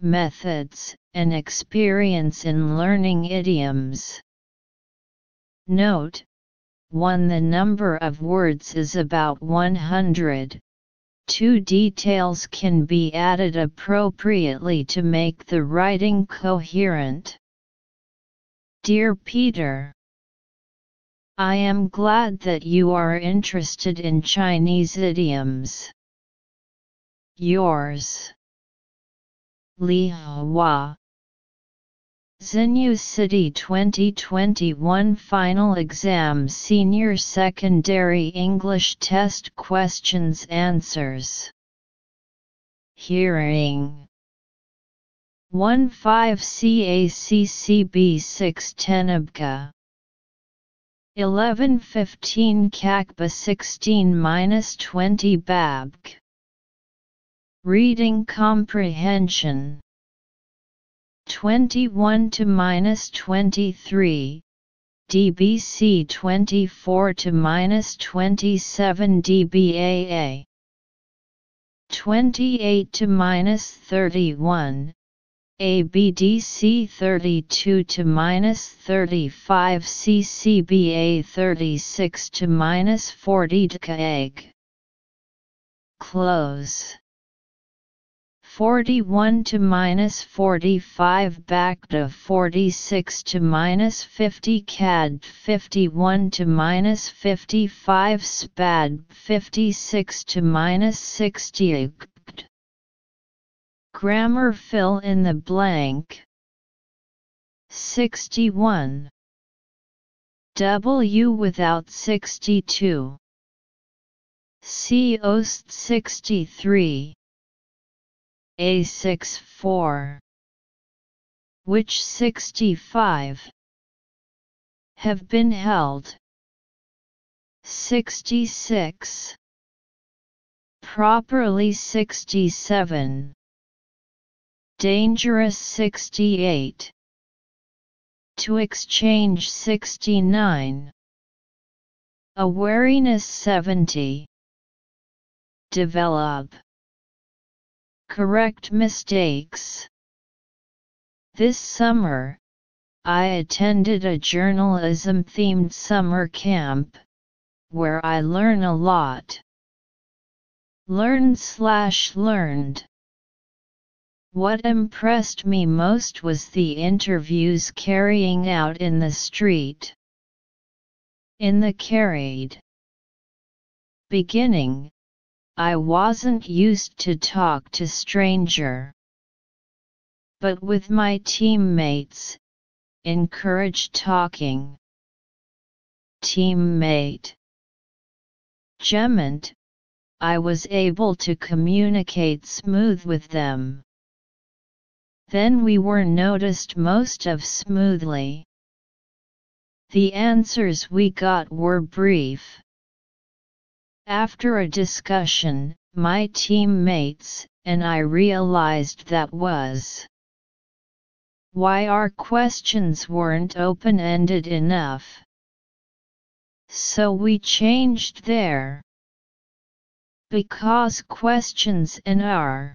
methods, and experience in learning idioms. Note, 1. The number of words is about 100. Two details can be added appropriately to make the writing coherent. Dear Peter, I am glad that you are interested in Chinese idioms. Yours. Li Hua. Xinyu City 2021 Final Exam Senior Secondary English Test Questions Answers. Hearing. 15 CACCB 610 Abka 1115 Kakba 16 20 Babk Reading Comprehension 21 to minus 23, dBc 24 to minus 27 dBAA 28 to minus 31, ABDC 32 to minus 35 CCBA 36 to minus 40 DKAG. Close. 41 to minus 45 back to 46 to minus 50 CAD 51 to minus 55 SPAD 56 to minus 60 Grammar fill in the blank. 61 W without 62 C Ost 63 a64 which 65 have been held? 66 properly 67 dangerous 68 to exchange 69 a wariness 70 develop Correct mistakes. This summer, I attended a journalism themed summer camp, where I learn a lot. Learn slash learned. What impressed me most was the interviews carrying out in the street. In the carried beginning, I wasn't used to talk to stranger. But with my teammates, encourage talking. Teammate Gement, I was able to communicate smooth with them. Then we were noticed most of smoothly. The answers we got were brief. After a discussion, my teammates and I realized that was why our questions weren't open ended enough. So we changed there. Because questions and our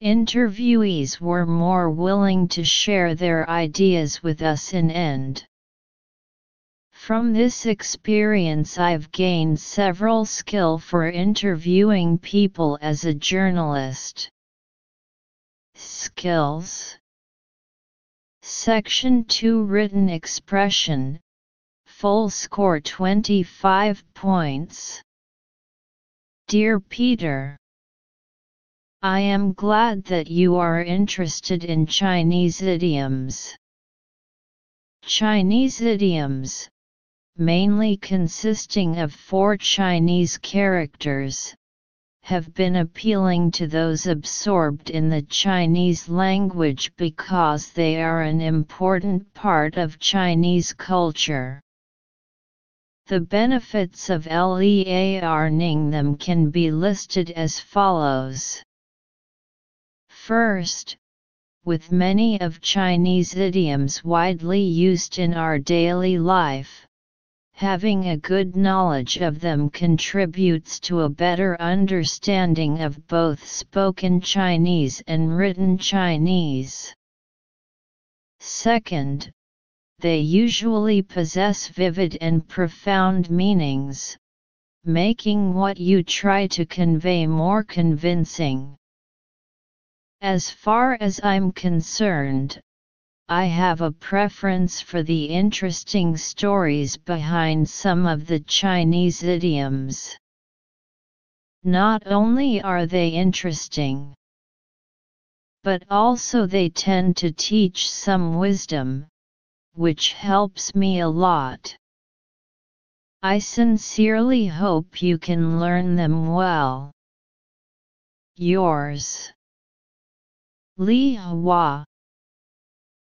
interviewees were more willing to share their ideas with us in end. From this experience I've gained several skill for interviewing people as a journalist. Skills Section 2 Written Expression Full score 25 points. Dear Peter, I am glad that you are interested in Chinese idioms. Chinese idioms, mainly consisting of four Chinese characters, have been appealing to those absorbed in the Chinese language because they are an important part of Chinese culture. The benefits of learning them can be listed as follows. First, with many of Chinese idioms widely used in our daily life, having a good knowledge of them contributes to a better understanding of both spoken Chinese and written Chinese. Second, they usually possess vivid and profound meanings, making what you try to convey more convincing. As far as I'm concerned, I have a preference for the interesting stories behind some of the Chinese idioms. Not only are they interesting, but also they tend to teach some wisdom, which helps me a lot. I sincerely hope you can learn them well. Yours. Li Hua